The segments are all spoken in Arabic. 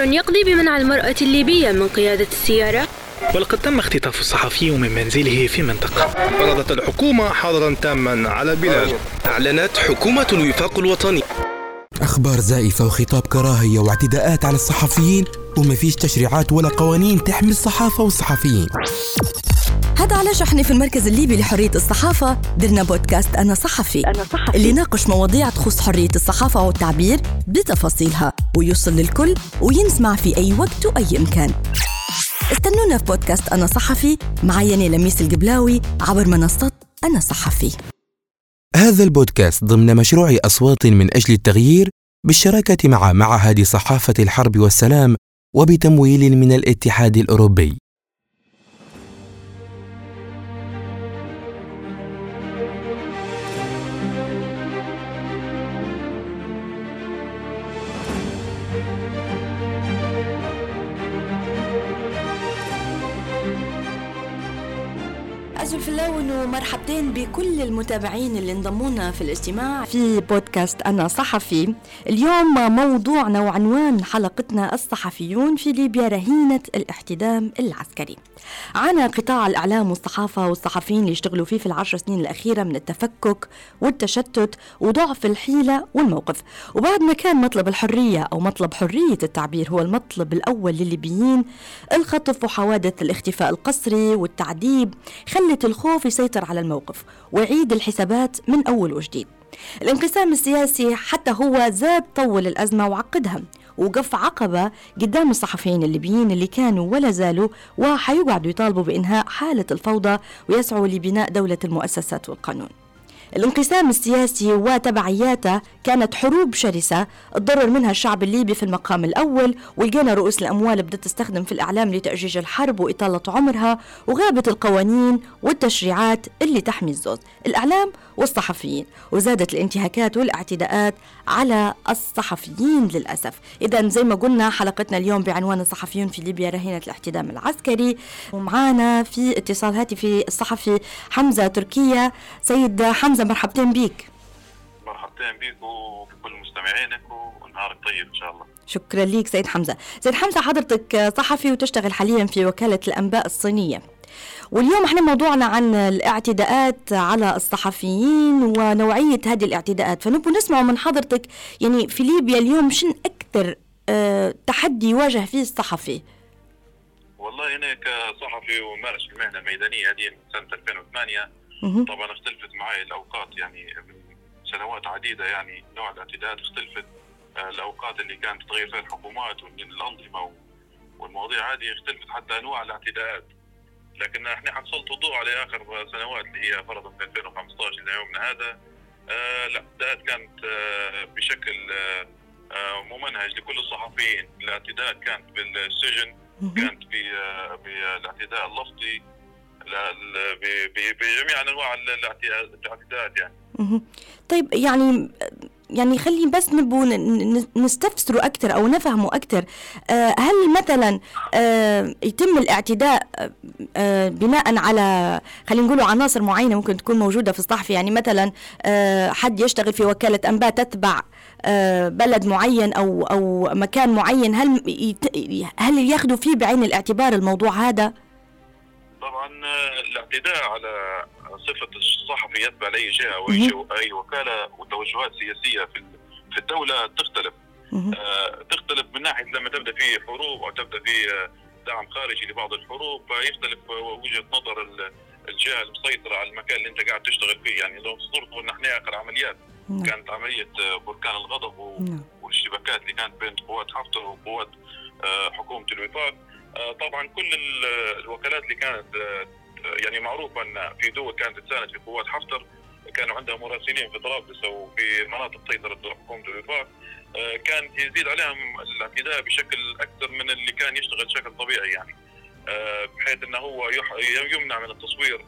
قرار يقضي بمنع المرأة الليبية من قيادة السيارة. ولقد تم اختطاف الصحفي من منزله في منطقة. فرضت الحكومة حظرا تاما على البلاد أعلنت حكومة الوفاق الوطني. أخبار زائفة وخطاب كراهية واعتداءات على الصحفيين وما فيش تشريعات ولا قوانين تحمي الصحافة والصحفيين. هذا علاش إحنا في المركز الليبي لحرية الصحافة. درنا بودكاست أنا صحفي. أنا صحفي. اللي يناقش مواضيع تخص حرية الصحافة والتعبير بتفاصيلها. ويوصل للكل وينسمع في أي وقت وأي مكان استنونا في بودكاست أنا صحفي معي أنا لميس القبلاوي عبر منصة أنا صحفي. هذا البودكاست ضمن مشروع أصوات من أجل التغيير بالشراكة مع معهد صحافة الحرب والسلام وبتمويل من الاتحاد الأوروبي. ومرحبتين بكل المتابعين اللي انضمونا في الاجتماع في بودكاست أنا صحفي. اليوم موضوعنا وعنوان حلقتنا الصحفيون في ليبيا رهينة الاحتدام العسكري. عانى قطاع الإعلام والصحافة والصحفيين اللي يشتغلوا فيه في العشر سنين الأخيرة من التفكك والتشتت وضعف الحيلة والموقف. وبعد ما كان مطلب الحرية أو مطلب حرية التعبير هو المطلب الأول للليبيين الخطف وحوادث الاختفاء القسري والتعذيب خلت الخوف يسيطر على الموقف ويعيد الحسابات من أول وجديد. الانقسام السياسي حتى هو زاد طول الأزمة وعقدها وقف عقبة قدام الصحفيين الليبيين اللي كانوا ولا زالوا وحيقعدوا يطالبوا بإنهاء حالة الفوضى ويسعوا لبناء دولة المؤسسات والقانون. الانقسام السياسي وتبعياته كانت حروب شرسة تضرر منها الشعب الليبي في المقام الأول ولقينا رؤوس الأموال بدأت تستخدم في الإعلام لتأجيج الحرب وإطالة عمرها وغابت القوانين والتشريعات اللي تحمي الزوز. الإعلام والصحفيين وزادت الانتهاكات والاعتداءات على الصحفيين للأسف. إذا زي ما قلنا حلقتنا اليوم بعنوان الصحفيون في ليبيا رهينة الاحتدام العسكري. ومعانا في اتصال هاتفي الصحفي حمزة تركيا سيد حمزة مرحبتين بيك. مرحبتين بيك وبكل مستمعينك ونهارك طيب إن شاء الله. شكرا ليك سيد حمزة. سيد حمزة حضرتك صحفي وتشتغل حاليا في وكالة الأنباء الصينية. واليوم إحنا موضوعنا عن الاعتداءات على الصحفيين ونوعية هذه الاعتداءات. فنبغى نسمع من حضرتك يعني في ليبيا اليوم شن أكثر آه تحدي يواجه فيه الصحفي؟ والله أنا كصحفي ومارس المهنة الميدانية هذه من سنة 2008 مهم. طبعا اختلفت معي الأوقات يعني من سنوات عديدة يعني نوع الاعتداءات اختلفت. آه، الأوقات اللي كانت تتغير فيها الحكومات والأنظمة والمواضيع هذه اختلفت حتى أنواع الاعتداءات. لكن إحنا حنسلط الضوء على آخر سنوات اللي هي فرضا في 2015 إلى يومنا هذا. آه الاعتداءات كانت آه بشكل آه آه ممنهج لكل الصحفيين. الاعتداء كانت بالسجن. كانت آه، بالإعتداء اللفظي. بجميع أنواع الاعتداء- الاعتداءات يعني. طيب يعني يعني خلي بس نبو نستفسروا أكثر أو نفهموا أكثر آه، هل مثلا آه، يتم الاعتداء آه، بناء على خلينا نقولوا عناصر معينة ممكن تكون موجودة في الصحفي يعني مثلا حد يشتغل في وكالة أنباء تتبع بلد معين أو أو مكان معين هل هل ياخذوا فيه بعين الاعتبار الموضوع هذا؟ طبعا آه، الاعتداء على صفة الصحفي يتبع لأي جهه أو أي وكالة وتوجهات سياسية في في الدولة تختلف. آه، تختلف من ناحية لما تبدأ في حروب أو تبدأ في آه، دعم خارجي لبعض الحروب فيختلف وجهة نظر ال- الجهة المسيطرة على المكان اللي أنت قاعد تشتغل فيه يعني لو صرت نحن آخر عمليات نعم. كانت عملية آه، بركان الغضب نعم. والاشتباكات اللي كانت بين قوات حفتر وقوات آه، حكومة الوفاق آه، طبعا كل ال- الوكالات اللي كانت آه، يعني معروفة إن في دول كانت تساند في قوات حفتر كانوا عندها مراسلين في طرابلس أو في مناطق سيطره حكومه الوفاق آه، كان يزيد عليهم الاعتداء بشكل أكثر من اللي كان يشتغل بشكل طبيعي يعني آه، بحيث إنه هو يح- يمنع من التصوير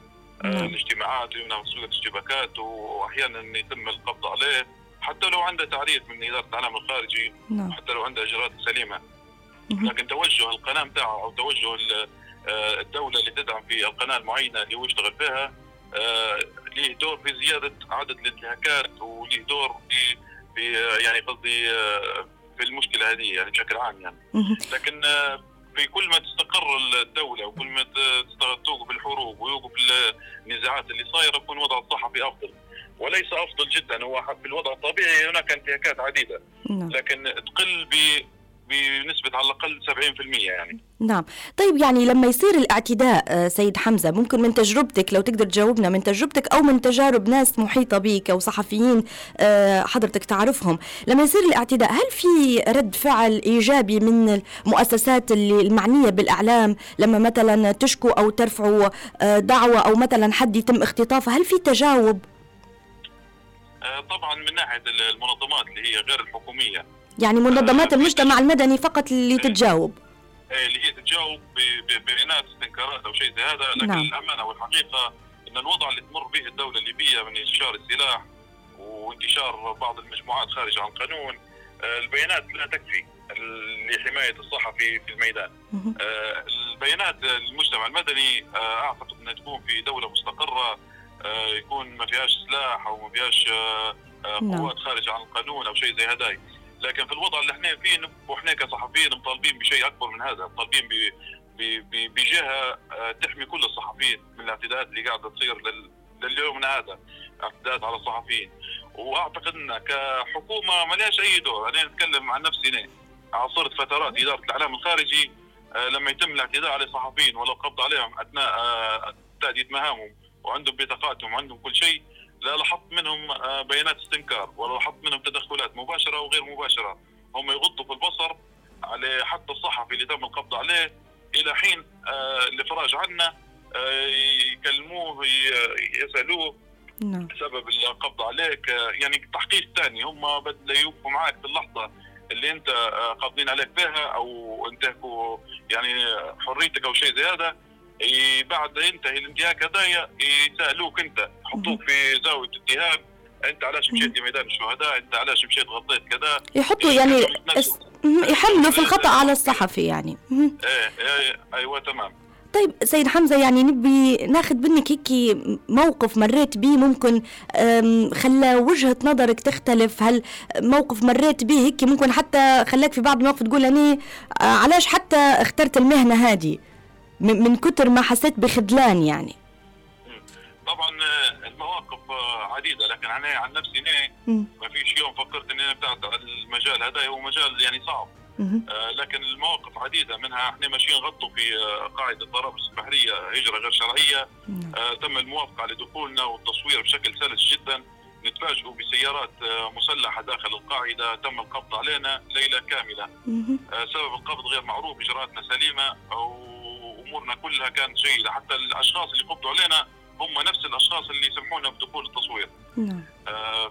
آه، نعم. الاجتماعات ويمنع من تصوير الاشتباكات واحيانا يتم القبض عليه حتى لو عنده تعريف من إدارة الاعلام الخارجي نعم حتى لو عنده إجراءات سليمة. لكن توجه القناة بتاعه أو توجه آه، الدولة اللي تدعم في القناة المعينة اللي هو يشتغل فيها آه، ليه دور في زيادة عدد الانتهاكات وليه دور في في آه، يعني قصدي آه، في المشكلة هذه يعني بشكل عام يعني. لكن في كل ما تستقر الدولة وكل ما توقف الحروب ويوقف النزاعات اللي صايرة يكون وضع الصحفي أفضل. وليس أفضل جدا هو في الوضع الطبيعي هناك انتهاكات عديدة. نعم. لكن تقل بنسبة على الأقل 70% يعني. نعم. طيب يعني لما يصير الاعتداء آه، سيد حمزة ممكن من تجربتك لو تقدر تجاوبنا من تجربتك أو من تجارب ناس محيطة بك أو صحفيين آه، حضرتك تعرفهم لما يصير الاعتداء هل في رد فعل إيجابي من المؤسسات اللي المعنية بالإعلام؟ لما مثلا تشكوا أو ترفعوا آه، دعوة أو مثلا حد يتم اختطافه هل في تجاوب؟ طبعا من ناحية المنظمات اللي هي غير الحكومية. يعني منظمات المجتمع المدني فقط اللي تتجاوب إيه، اللي هي تتجاوب ببيانات استنكارات أو شيء زي هذا لكن نعم. الأمانة والحقيقة إن الوضع اللي تمر به الدولة الليبية من انتشار السلاح وانتشار بعض المجموعات خارج عن القانون آه، البيانات لا تكفي لحماية الصحفي في الميدان. آه، البيانات المجتمع المدني آه، أعتقد إنها تكون في دولة مستقرة يكون ما فيهاش سلاح أو ما فيهاش نعم. قوات خارج عن القانون أو شيء زي هذا لكن في الوضع اللي إحنا فيه وإحنا كصحفيين مطالبين بشيء أكبر من هذا مطالبين بجهة آه، تحمي كل الصحفيين من الاعتداءات اللي قاعدة تصير لليومنا هذا اعتداءات على الصحفيين. وأعتقد إن كحكومة ما لهاش أي دور. أنا أتكلم عن نفسي أنا. عاصرت فترات إدارة الإعلام الخارجي آه، لما يتم الاعتداء على الصحفيين ولو قبض عليهم أثناء آه، تأدية مهامهم وعندهم بطاقاتهم وعندهم كل شيء لا لاحظت منهم آه، بيانات استنكار ولا لاحظت منهم تدخلات مباشرة وغير مباشرة. هم يغضوا في البصر على حتى الصحفي اللي تم القبض عليه إلى حين آه، الإفراج عنه آه، يكلموه يسألوه نعم. سبب القبض عليك يعني تحقيق ثاني هم بدل يوقفوا معك في اللحظة اللي أنت قابضين عليك فيها أو انتهكوا يعني حريتك أو شيء زي هذا بعد ينتهي الانتهاك هذايا يسالوك أنت يحطوك في زاوية اتهام أنت علاش مشيت لميدان الشهداء؟ أنت علاش مشيت غطيت كذا؟ يحطوا يعني يحملوا في الخطأ على الصحفي يعني. إيه إيه أيوه تمام. طيب سيد حمزة يعني نبي ناخذ منك هيك موقف مريت به ممكن خلى وجهة نظرك تختلف. هل موقف مريت به هيك ممكن حتى خلاك في بعض المواقف تقول أنا آه، علاش حتى اخترت المهنة هذه؟ من كتر ما حسيت بخذلان يعني. طبعا آه، المواقف آه، عديدة لكن أنا عن نفسي أنا ما فيش يوم فكرت إني أنا عن المجال هذا هو مجال يعني صعب. آه لكن المواقف عديدة منها إحنا ماشيين غطوا في آه قاعدة طرابلس البحريه هجرة غير شرعية. آه تم الموافقة على دخولنا والتصوير بشكل سلس جدا. نتفاجئوا بسيارات مسلحة داخل القاعدة تم القبض علينا ليلة كاملة. سبب القبض غير معروف إجراءاتنا سليمة وامورنا كلها كانت جيدة حتى الأشخاص اللي قبضوا علينا هم نفس الأشخاص اللي يسمحونا بدخول التصوير. نعم. آه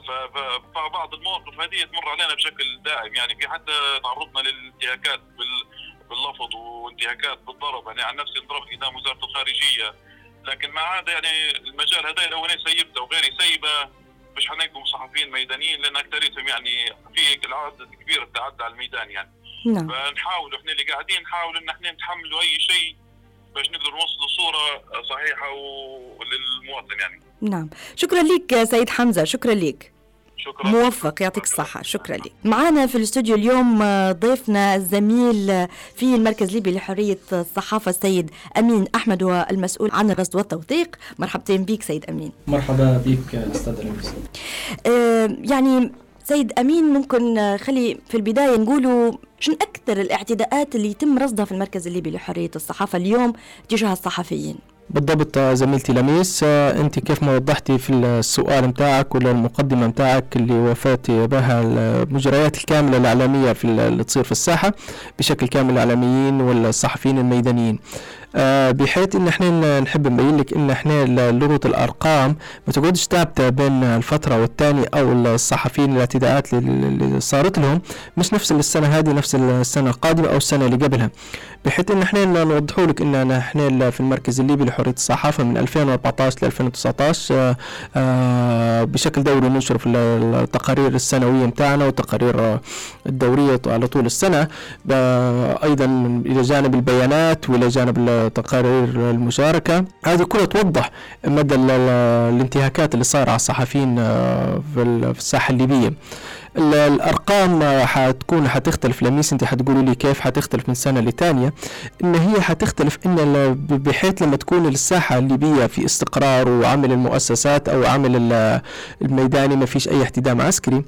فبعض المواقف هذه تمر علينا بشكل دائم يعني في حتى تعرضنا للانتهاكات باللفظ وانتهاكات بالضرب يعني عن نفسي انضربت قدام وزارة الخارجية لكن مع هذا يعني المجال هذا لو أنا سيبته وغيري سيبة مش حنلقوا صحفيين ميدانيين لأن أكثريتهم يعني في العدد كبير تعدى على الميدان يعني. نعم. فنحاول إحنا اللي قاعدين نحاول إن إحنا نتحملوا أي شيء باش نقدر نوصل صورة صحيحة للمواطن يعني. نعم. شكرا لك سيد حمزة. شكرا لك. شكرا. موفق. يعطيك الصحة. شكرا لك. معنا في الاستوديو اليوم ضيفنا الزميل في المركز الليبي لحرية الصحافة السيد أمين أحمد والمسؤول عن الرصد والتوثيق مرحبتين بك سيد أمين. مرحبا بك أستاذ لميس آه يعني سيد أمين ممكن خلي في البداية نقولوا شنو أكثر الاعتداءات اللي يتم رصدها في المركز الليبي لحرية الصحافة اليوم تجاه الصحفيين؟ بالضبط زميلتي لميس أنت كيف ما وضحتي في السؤال متاعك ولا المقدمة متاعك اللي وفات بها المجريات الكاملة الإعلامية في اللي تصير في الساحة بشكل كامل الإعلاميين والصحفيين الميدانيين. آه، بحيث إن إحنا نحب نبين لك إن إحنا لغة الأرقام ما تقعدش ثابتة بين الفترة والثانيه أو الصحفيين الاعتداءات اللي صارت لهم مش نفس السنة هذه نفس السنة القادمة أو السنة اللي قبلها. بحيث إن إحنا نوضحوا لك إن إحنا في المركز الليبي لحرية الصحافة من 2014 ل 2019 آه، آه، بشكل دوري ننشر في التقارير السنوية متاعنا والتقارير الدورية على طول السنة. أيضا إلى جانب البيانات وإلى جانب تقارير المشاركة. هذه كلها توضح مدى الانتهاكات اللي صار على الصحفيين آه، في الساحة الليبية. ال- الأرقام حتكون حتختلف. لميس انت حتقولي لي كيف حتختلف من سنة لتانية؟ إن هي حتختلف إن بحيث لما تكون الساحة الليبية في استقرار وعمل المؤسسات أو عمل ال- الميداني ما فيش أي احتدام عسكري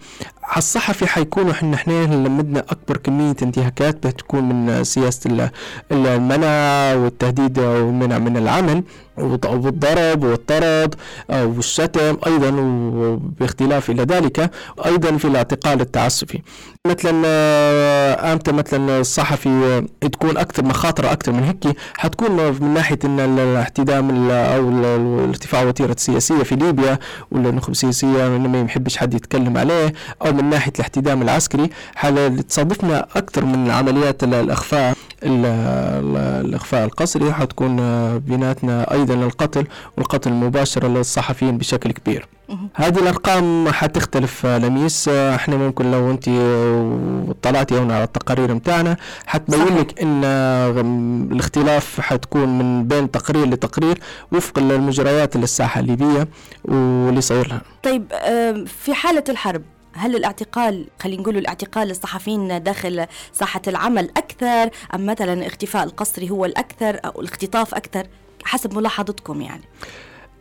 الصحفي حيكونوا إحنا إحنا لمدنا أكبر كمية انتهاكات بتكون من سياسة ال- ال- المنع والتهديد والمنع من العمل والضرب والطرد آه، والشتم أيضا وباختلاف إلى ذلك أيضا في الاعتقال التعسفي. مثلا آه، إمتى مثلا الصحفي آه، تكون أكثر مخاطرة أكثر من هيك حتكون من ناحية إن ال- الاحتدام ال- أو ارتفاع وتيرة السياسية في ليبيا ولا النخب السياسيه ما يحبش حد يتكلم عليه أو من ناحية الاحتدام العسكري حال تصادفنا أكثر من عمليات ال- الأخفاء ال- ال- الأخفاء القسري حتكون آه، بيناتنا أيضا القتل والقتل المباشر للصحفيين بشكل كبير. هذه الأرقام حتختلف آه، لميس. آه، إحنا ممكن لو أنت اطلعتي هنا على التقارير متاعنا حتبين. لك إن آه، الاختلاف حتكون من بين تقرير لتقرير وفق المجريات للساحه الليبية واللي صاير لها. طيب في حالة الحرب هل الاعتقال خلينا نقول الاعتقال الصحفيين داخل ساحة العمل أكثر؟ أم مثلا اختفاء القسري هو الأكثر أو الاختطاف أكثر؟ حسب ملاحظتكم يعني.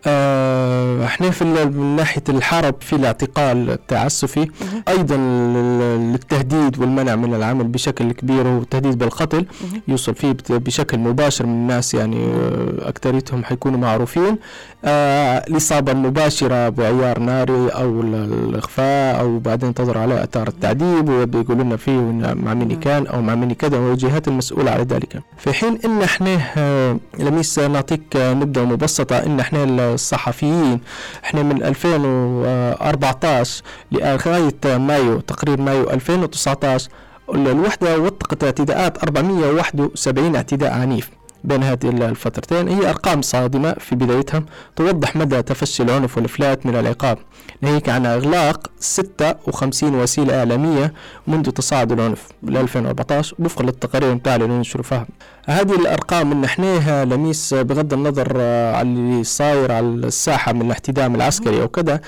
إحنا في من ناحية الحرب في الاعتقال التعسفي أيضا للتهديد والمنع من العمل بشكل كبير والتهديد بالقتل. يوصل فيه بشكل مباشر من الناس يعني آه، أكثريتهم حيكونوا معروفين. آه، الإصابة المباشرة بعيار ناري أو ال- الاخفاء أو بعدين تظهر عليه آثار التعذيب وبيقولوا لنا فيه مع مين كان أو مع مين كذا والجهات المسؤولة على ذلك. في حين إن إحنا آه، لميس نعطيك آه، نبذه مبسطة إن إحنا الصحفيين. إحنا من 2014 لغاية مايو تقرير مايو 2019 الوحده وثقت إعتداءات 471 اعتداء عنيف. بين هذه الفترتين. هي أرقام صادمة في بدايتها. توضح مدى تفشي العنف والإفلات من العقاب. ناهيك عن إغلاق 56 وسيلة إعلامية منذ تصاعد العنف ل 2014 وفقا للتقارير متاع اللي ننشر فيها هذه الأرقام من نحنيها لميس بغض النظر آه، على اللي صاير على الساحة من الاحتدام العسكري أو كذا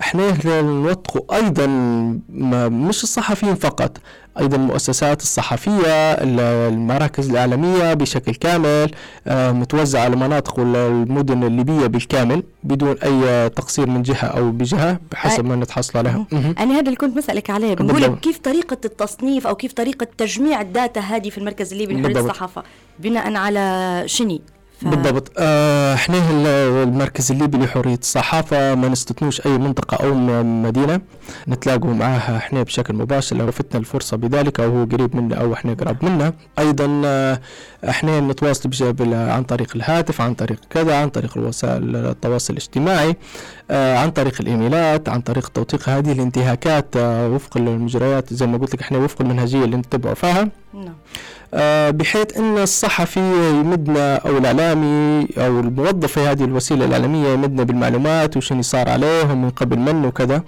إحنا نوثقوا أيضا ما- مش الصحفيين فقط أيضا المؤسسات الصحفية ال- المراكز الإعلامية بشكل كامل آه، متوزعة على مناطق والمدن الليبية بالكامل بدون أي تقصير من جهة أو بجهة بحسب ما نتحصل عليها. أنا هذا اللي كنت بسألك عليه بنقول بالضبط. كيف طريقة التصنيف أو كيف طريقة تجميع الداتا هذه في المركز الليبي لحرية بالضبط. الصحافة بناء على شني ف- بالضبط. آه، إحنا ال- المركز الليبي لحرية الصحافة ما نستثنوش أي منطقة أو مدينة. نتلاقوا معاها إحنا بشكل مباشر لو فتنا الفرصة بذلك أو هو قريب منا أو إحنا قراب منا أيضا آه، إحنا نتواصل عن طريق الهاتف عن طريق كذا عن طريق الوسائل التواصل الاجتماعي آه، عن طريق الإيميلات عن طريق توثيق هذه الانتهاكات آه، وفق المجريات زي ما قلت لك إحنا وفق المنهجية اللي نتبعوا فيها. نعم. آه، بحيث إن الصحفي يمدنا أو الإعلامي أو الموظف في هذه الوسيلة الإعلامية يمدنا بالمعلومات وشنو صار عليهم من قبل من وكذا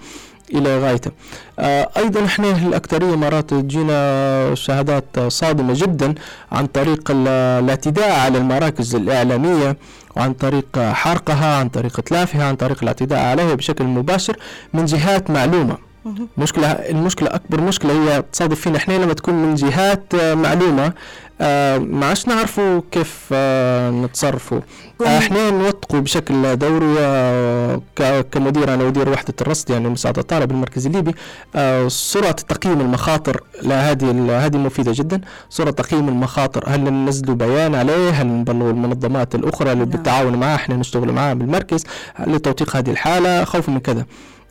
إلى غايته. آه، أيضا إحنا الأكثرية مرات تجينا شهادات صادمة جدا عن طريق ال- الاعتداء على المراكز الإعلامية وعن طريق حرقها عن طريق اتلافها عن طريق الاعتداء عليها بشكل مباشر من جهات معلومة. مشكلة المشكلة أكبر مشكلة هي تصادف فينا إحنا لما تكون من جهات آه، معلومة آه، ما عادش نعرفوا كيف آه، نتصرفوا آه، إحنا نوثقوا بشكل دوري كمدير أنا مدير وحدة الرصد يعني مساعدة الطالب المركزي الليبي. سرعة تقييم المخاطر لهذه هذه مفيدة جدا. سرعة تقييم المخاطر هل ننزلوا بيان عليه؟ هل نبلغوا المنظمات الأخرى اللي نعم. بالتعاون معها إحنا نشتغل معها بالمركز. لتوثيق هذه الحالة؟ خوفا من كذا.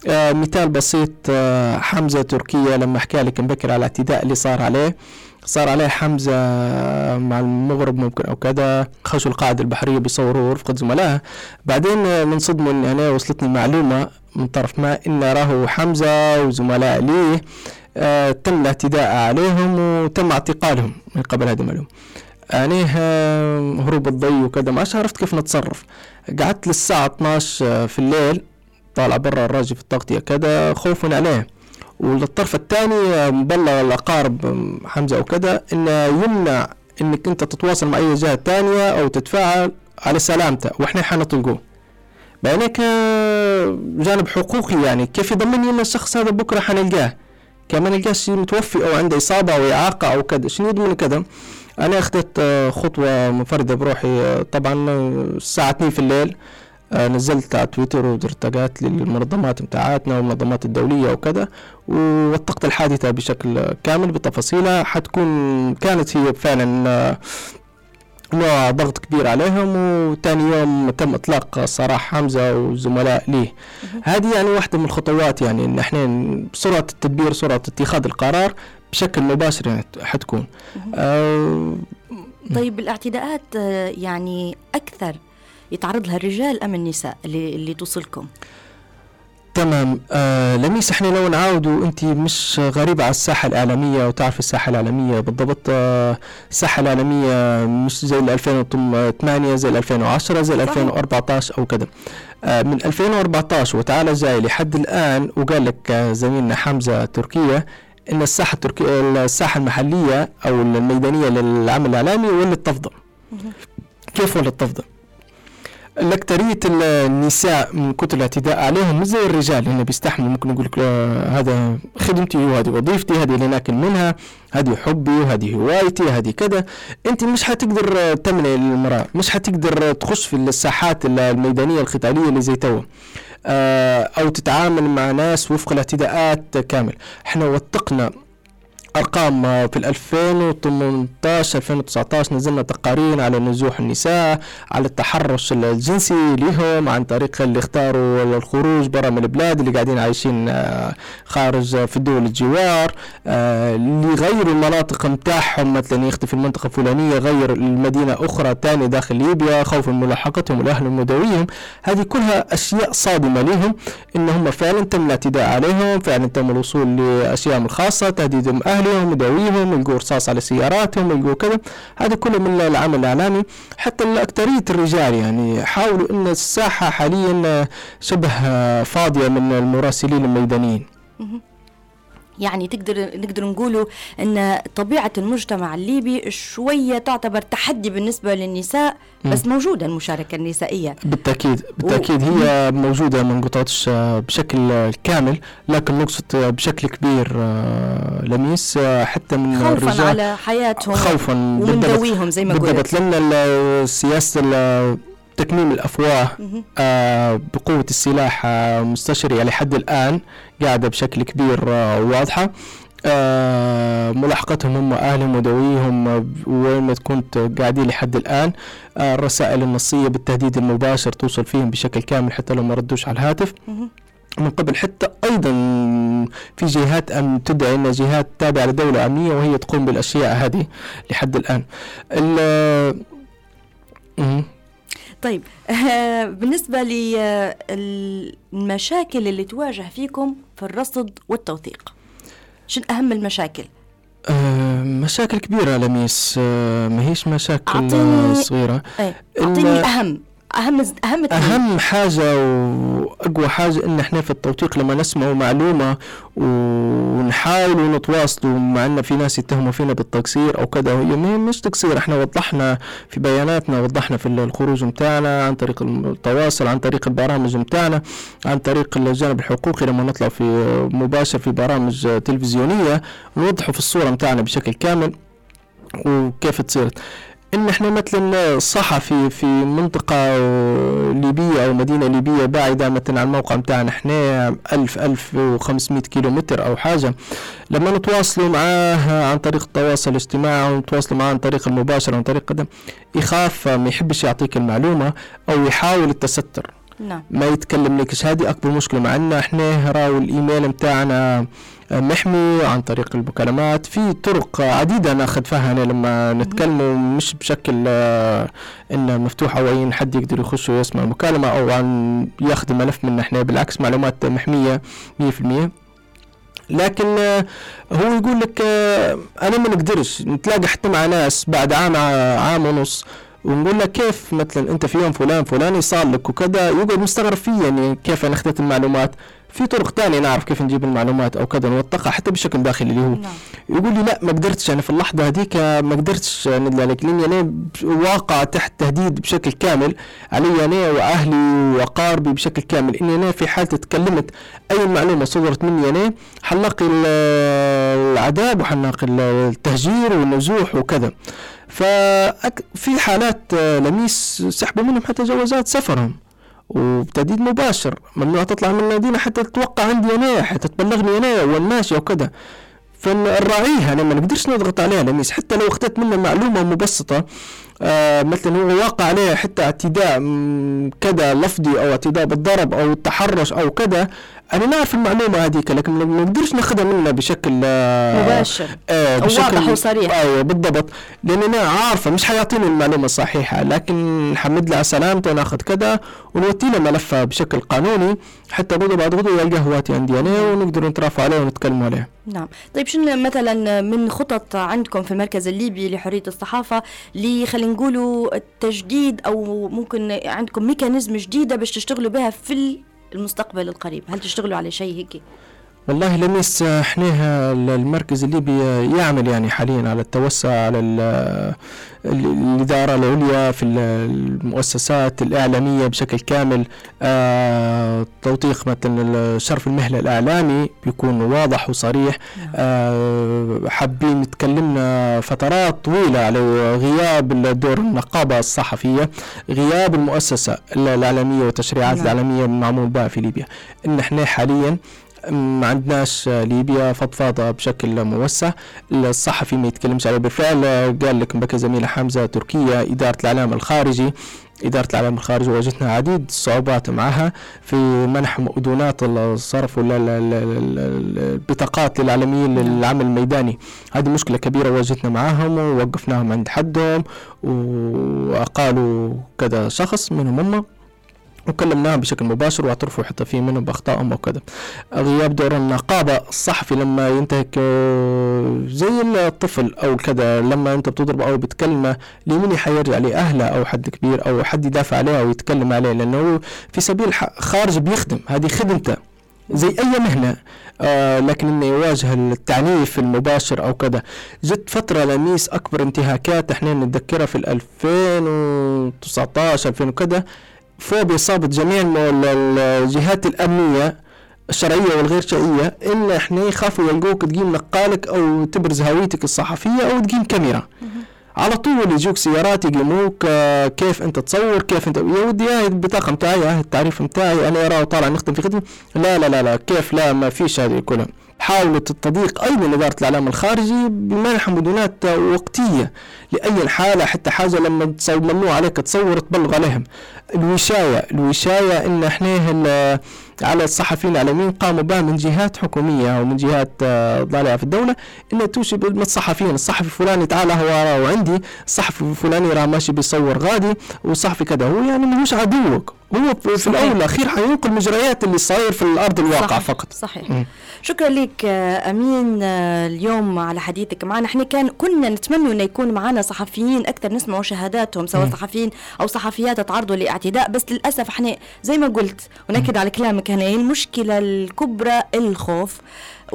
آه مثال بسيط آه حمزة تركيا لما حكى لك مبكر على الاعتداء اللي صار عليه. صار عليه حمزة آه، مع المغرب ممكن أو كذا خشوا القاعدة البحرية بيصوروا رفقة زملائها بعدين آه، من صدمة إن أنا وصلتني معلومة من طرف ما إن راهو حمزة وزملاء ليه آه تم الاعتداء عليهم وتم اعتقالهم من قبل هذه المعلومة. أنا آه، هروب الضي وكذا ما عرفت كيف نتصرف. قعدت للساعة 12 آه، في الليل طالع برا الراجل في التغطية كذا خوفا عليه وللطرف الثاني مبلغ الأقارب حمزة أو كذا إنه يمنع إنك أنت تتواصل مع أي جهة تانية أو تتفاعل على سلامته. وإحنا حنطلقوه بينك جانب حقوقي يعني كيف يضمني إن الشخص هذا بكرة حنلقاه؟ كان ما نلقاش متوفي أو عنده إصابة أو إعاقة أو كذا شنو يضمن كذا أنا أخذت آه، خطوة منفردة بروحي آه، طبعا آه، الساعة 2 في الليل. نزلت على تويتر ودرتقات للمنظمات متاعاتنا والمنظمات الدولية وكذا ووثقت الحادثة بشكل كامل بتفاصيلها. حتكون كانت هي فعلا آه، نوع ضغط كبير عليهم وتاني يوم تم إطلاق سراح حمزة وزملاء ليه. هذه يعني واحدة من الخطوات يعني إن إحنا سرعة التدبير سرعة اتخاذ القرار بشكل مباشر يعني حتكون. آه طيب الاعتداءات آه، يعني أكثر يتعرض لها الرجال أم النساء اللي اللي توصلكم؟ تمام. آه لميس إحنا لو نعاودوا أنت مش غريبة على الساحة الإعلامية وتعرف الساحة الإعلامية بالضبط. آه الساحة الإعلامية مش زي ال 2008 زي ال 2010 زي ال صحيح. 2014 أو كذا آه من 2014 وتعالى جاي لحد الآن وقال لك آه زميلنا حمزة تركيا إن الساحة التركية الساحة المحلية أو الميدانية للعمل الإعلامي ولت تفضل. كيف ولت تفضل؟ الأكترية النساء من كتر الاعتداء عليهم مش زي الرجال. هنا بيستحملوا ممكن يقول لك آه، هذا خدمتي وهذه وظيفتي هذه اللي ناكل منها هذه حبي وهذه هوايتي هذه كذا. انت مش حتقدر تمنع المرأة مش حتقدر تخش في الساحات ال- الميدانية القتالية اللي زي توا آه، أو تتعامل مع ناس وفق الاعتداءات كامل. إحنا وثقنا ارقام آه، في ال 2018 2019 نزلنا تقارير على نزوح النساء على التحرش الجنسي لهم عن طريق اللي اختاروا الخروج برا من البلاد اللي قاعدين عايشين آه، خارج آه، في دول الجوار آه، اللي يغيروا المناطق متاعهم مثلا يختفي المنطقة الفلانية غير المدينة أخرى تاني داخل ليبيا خوفا من ملاحقتهم والأهل ودويهم هذه كلها أشياء صادمة لهم إن هم فعلا تم الاعتداء عليهم فعلا تم الوصول لأشيائهم الخاصة تهديدهم أهلهم ودويهم يلقوا رصاص على سياراتهم يلقوا كذا. هذا كله من العمل الإعلامي. حتى أكترية الرجال يعني حاولوا أن الساحة حاليا شبه فاضية من المراسلين الميدانيين. يعني تقدر نقدر نقولوا إن طبيعة المجتمع الليبي شوية تعتبر تحدي بالنسبة للنساء بس موجودة المشاركة النسائية. بالتأكيد بالتأكيد هي موجودة ما نقطعتش آه، بشكل كامل لكن نقصد بشكل كبير آه، لميس آه، حتى من خوفا الرجال. على حياتهم خوفا ومن زي ما قلت. بالضبط لأن ال- سياسة ال- تكميم الأفواه مهم. آه، بقوة السلاح آه، مستشرية لحد الآن قاعدة بشكل كبير آه، واضحة آه، ملاحقتهم هم أهلهم ودويهم آه، وين ما تكون قاعدين لحد الآن آه، الرسائل النصية بالتهديد المباشر توصل فيهم بشكل كامل حتى لو ما ردوش على الهاتف. من قبل حتى أيضا في جهات أم تدعي انها جهات تابعة لدولة أمنية وهي تقوم بالأشياء هذه لحد الآن. طيب آه، بالنسبة للمشاكل اللي تواجه فيكم في الرصد والتوثيق شنو أهم المشاكل؟ آه، مشاكل كبيرة لميس آه، ما هيش مشاكل أعطيني- آه، صغيرة أعطيني الأهم. أهم أهم اثنين. أهم حاجة وأقوى حاجة إن إحنا في التوثيق لما نسمع معلومة ونحاول ونتواصلوا مع إن في ناس يتهموا فينا بالتقصير أو كذا هي مش تقصير إحنا وضحنا في بياناتنا وضحنا في الخروج متاعنا عن طريق التواصل عن طريق البرامج متاعنا عن طريق الجانب الحقوقي لما نطلع في مباشر في برامج تلفزيونية نوضحوا في الصورة متاعنا بشكل كامل وكيف تصير إن إحنا مثلا صحفي في منطقة ليبية أو مدينة ليبية بعيدة مثلا عن الموقع متاعنا إحنا ألف ألف وخمسمية كيلو متر أو حاجة. لما نتواصلوا معاه عن طريق التواصل الاجتماعي ونتواصلوا معاه عن طريق المباشر عن طريق قدم يخاف ما يحبش يعطيك المعلومة أو يحاول التستر. نعم. ما يتكلم لكش هذه؟ أكبر مشكلة مع ان إحنا راو الإيميل متاعنا محمي عن طريق المكالمات. في طرق عديدة ناخذ فيها أنا لما نتكلم مش بشكل آه، إنه مفتوح أو أي حد يقدر يخش ويسمع المكالمه أو عن ياخذ ملف من إحنا بالعكس معلومات محمية 100% لكن آه، هو يقول لك آه، أنا ما نقدرش. نتلاقى حتى مع ناس بعد عام عام ونص ونقول لك كيف مثلا أنت في يوم فلان فلاني صار لك وكذا يقعد مستغرب فيه يعني كيف أنا اخذت المعلومات. في طرق تانية نعرف كيف نجيب المعلومات أو كذا نوثقها حتى بشكل داخلي اللي هو. نعم. يقول لي لا ما قدرتش. أنا في اللحظة هذيك ما قدرتش. ندلع لك لأني أنا واقع تحت تهديد بشكل كامل علي أنا وأهلي وأقاربي بشكل كامل. إني أنا في حال تكلمت أي معلومة صدرت مني أنا حنلاقي العذاب وحنلاقي التهجير والنزوح وكذا. ففي حالات آه، لميس سحبوا منهم حتى جوازات سفرهم وبتهديد مباشر ممنوع تطلع من المدينة حتى تتوقع عندي أنا حتى تبلغني أنا والماشية وكذا فنراعيها لما نقدرش نضغط عليها لميس حتى لو أخذت منه معلومة مبسطة آه مثلا هو واقع عليه حتى اعتداء كذا لفظي أو اعتداء بالضرب أو التحرش أو كذا. أنا نعرف المعلومة هذيك لكن ما نقدرش ناخذها منه بشكل آه مباشر. آه بشكل واضح وصريح. أيوه بالضبط. لأن أنا عارفة مش حيعطيني المعلومة الصحيحة. لكن نحمد له على سلامته وناخذ كذا ونوتي له ملفه بشكل قانوني. حتى غدوة بعد غدوة يلقى هواتي عندي أنا ونقدر نترافع عليه ونتكلم عليه نعم. طيب شنو مثلا من خطط عندكم في المركز الليبي لحرية الصحافة اللي خلينا نقولوا التجديد أو ممكن عندكم ميكانيزم جديدة باش تشتغلوا بها في المستقبل القريب. هل تشتغلوا على شيء هيك؟ والله لميس إحنا المركز الليبي يعمل يعني حاليا على التوسع على الإدارة العليا في المؤسسات الإعلامية بشكل كامل آه توثيق مثلا شرف المهلة الإعلامي بيكون واضح وصريح نعم. آه حابين تكلمنا فترات طويلة على غياب دور النقابة الصحفية غياب المؤسسة الإعلامية والتشريعات نعم. الإعلامية المعمول بها في ليبيا إن إحنا حاليا ما عندناش ليبيا فضفاضة بشكل موسع. الصحفي ما يتكلمش عليه بالفعل. قال لك بك زميلة حمزة تركيا إدارة الإعلام الخارجي. إدارة الإعلام الخارجي واجهتنا عديد الصعوبات معها في منح مؤذونات الصرف ولا البطاقات للإعلاميين نعم. للعمل الميداني. هذه مشكلة كبيرة واجهتنا معاهم ووقفناهم عند حدهم وأقالوا كذا شخص منهم هم. وكلمناهم بشكل مباشر واعترفوا حتى في منهم بأخطائهم وكذا. غياب دور النقابة الصحفي لما ينتهك آه، زي الطفل أو كذا لما أنت بتضرب أو بتكلمه لمين حيرجع؟ لأهله أو حد كبير أو حد يدافع عليه أو يتكلم عليه لأنه في سبيل خارج بيخدم. هذه خدمته زي أي مهنة آه لكن إنه يواجه التعنيف المباشر أو كذا. جت فترة لميس أكبر انتهاكات إحنا نتذكرها في 2019 2000 وكذا. فوق إصابة جميع الجهات الأمنية الشرعية والغير شرعية إن إحنا يخافوا يلقوك تقيم نقالك أو تبرز هويتك الصحفية أو تقيم كاميرا. على طول يجوك سيارات يقيموك آه، كيف أنت تصور كيف أنت يا ودي هاي البطاقة متاعي هاي التعريف متاعي أنا أراه طالع نخدم في خدمه لا لا لا لا كيف؟ لا ما فيش هذه كلها. حاولت التضييق أيضا اداره الإعلام الخارجي بمنح مدونات وقتية لأي حاله حتى حاجة لما ممنوع عليك تصور تبلغ عليهم. الوشاية الوشاية إن إحنا على الصحفيين الاعلاميين قاموا بها من جهات حكومية أو من جهات آه، ضالعه في الدولة إن توشي بالصحفيين الصحفي الفلاني تعال هو راه عندي الصحفي الفلاني راه ماشي بيصور غادي والصحفي كذا هو يعني مش عدوك. هو في الأول والأخير حينقل المجريات اللي صاير في الأرض الواقع صحيح. فقط صحيح م. شكرا لك آه، أمين آه، اليوم على حديثك معنا إحنا كان كنا نتمنى إنه يكون معنا صحفيين أكثر نسمعوا شهاداتهم سواء. صحفيين أو صحفيات تعرضوا لاعتداء بس للأسف إحنا زي ما قلت ونكد على كلامك هنا المشكلة الكبرى الخوف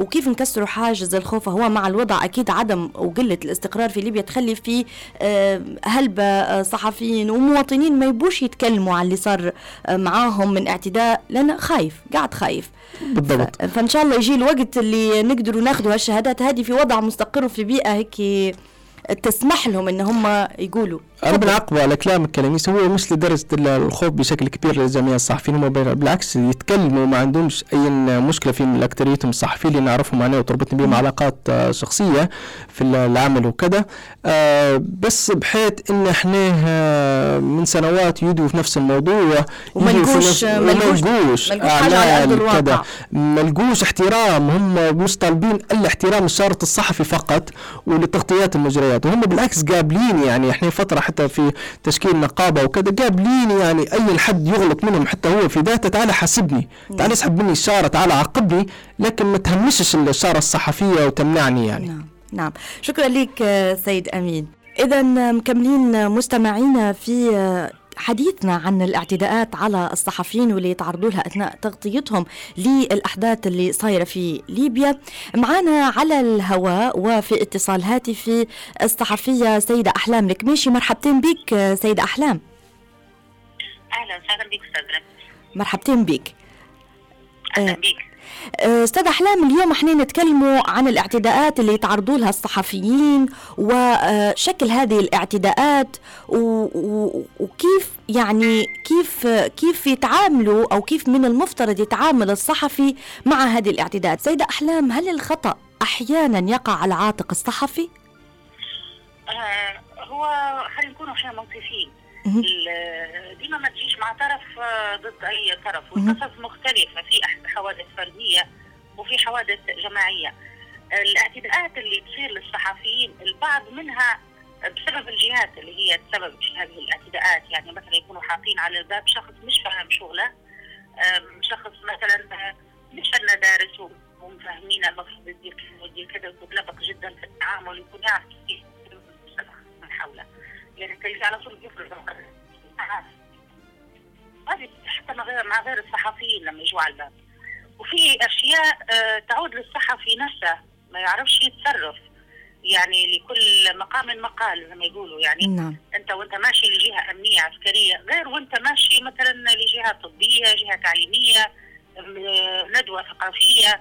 وكيف نكسروا حاجز الخوف؟ هو مع الوضع أكيد عدم وقلة الاستقرار في ليبيا تخلي في آه، هلبة آه، صحفيين ومواطنين ما يبوش يتكلموا على اللي صار آه، معاهم من اعتداء لأنه خايف قاعد خايف. بالضبط. فإن شاء الله يجي الوقت اللي نقدروا ناخذوا هالشهادات هذه في وضع مستقر وفي بيئة هيك تسمح لهم إن هم يقولوا. أنا بنعقب على كلامك كلاميس هو مش لدرجة الخوف بشكل كبير لجميع الصحفيين هم بالعكس يتكلموا ما عندهمش أي مشكلة في اكثريتهم الصحفيين اللي نعرفهم أنا وتربطني بهم علاقات آه، شخصية في العمل وكذا آه، بس بحيث إن إحنا آه، من سنوات يدوا في نفس الموضوع وما لقوش ما أعمال كذا ما لقوش احترام هم مش طالبين الا احترام الشارة الصحفي فقط ولتغطيات المجريات وهم بالعكس قابلين يعني إحنا فترة حتى في تشكيل نقابة وكذا قابلين يعني أي حد يغلط منهم حتى هو في ذاته تعال حاسبني تعال اسحب مني الشارة تعال عاقبني لكن ما تهمشش الشاره الصحفية وتمنعني يعني. نعم نعم. شكرا لك سيد أمين. اذا مكملين مستمعينا في حديثنا عن الاعتداءات على الصحفيين واللي يتعرضوا لها أثناء تغطيتهم للأحداث اللي صايرة في ليبيا. معنا على الهواء وفي اتصال هاتفي الصحفية سيدة أحلام الكميشي. مرحبتين بك سيدة أحلام. أهلا وسهلا بك أستاذ مرحبتين بك. أهلا بك. أستاذ أحلام اليوم إحنا نتكلموا عن الاعتداءات اللي يتعرضوا لها الصحفيين وشكل هذه الاعتداءات وكيف يعني كيف كيف يتعاملوا أو كيف من المفترض يتعامل الصحفي مع هذه الاعتداءات. سيدة أحلام هل الخطأ أحيانا يقع على عاتق الصحفي؟ آه هو خلينا نكونوا إحنا منصفين ديما ما تجيش مع طرف آه، ضد أي طرف والقصص مختلفة. في حوادث فردية وفي حوادث جماعية. الاعتداءات اللي تصير للصحفيين البعض منها بسبب الجهات اللي هي تسبب في هذه الاعتداءات. يعني مثلا يكونوا حاطين على الباب شخص مش فاهم شغله شخص مثلا مش أنا دارس ومفهمين المفروض يدير كذا ويدير كذا ويكون جدا في التعامل يكون يعرف كيف من حوله. يعني تلقى على طول يفرض هذه حتى مع غير الصحفيين لما يجوا على الباب. وفي أشياء آه، تعود للصحفي نفسه ما يعرفش يتصرف. يعني لكل مقام مقال زي ما يقولوا. يعني نعم. أنت وأنت ماشي لجهة أمنية عسكرية غير وأنت ماشي مثلا لجهة طبية جهة تعليمية ندوة ثقافية.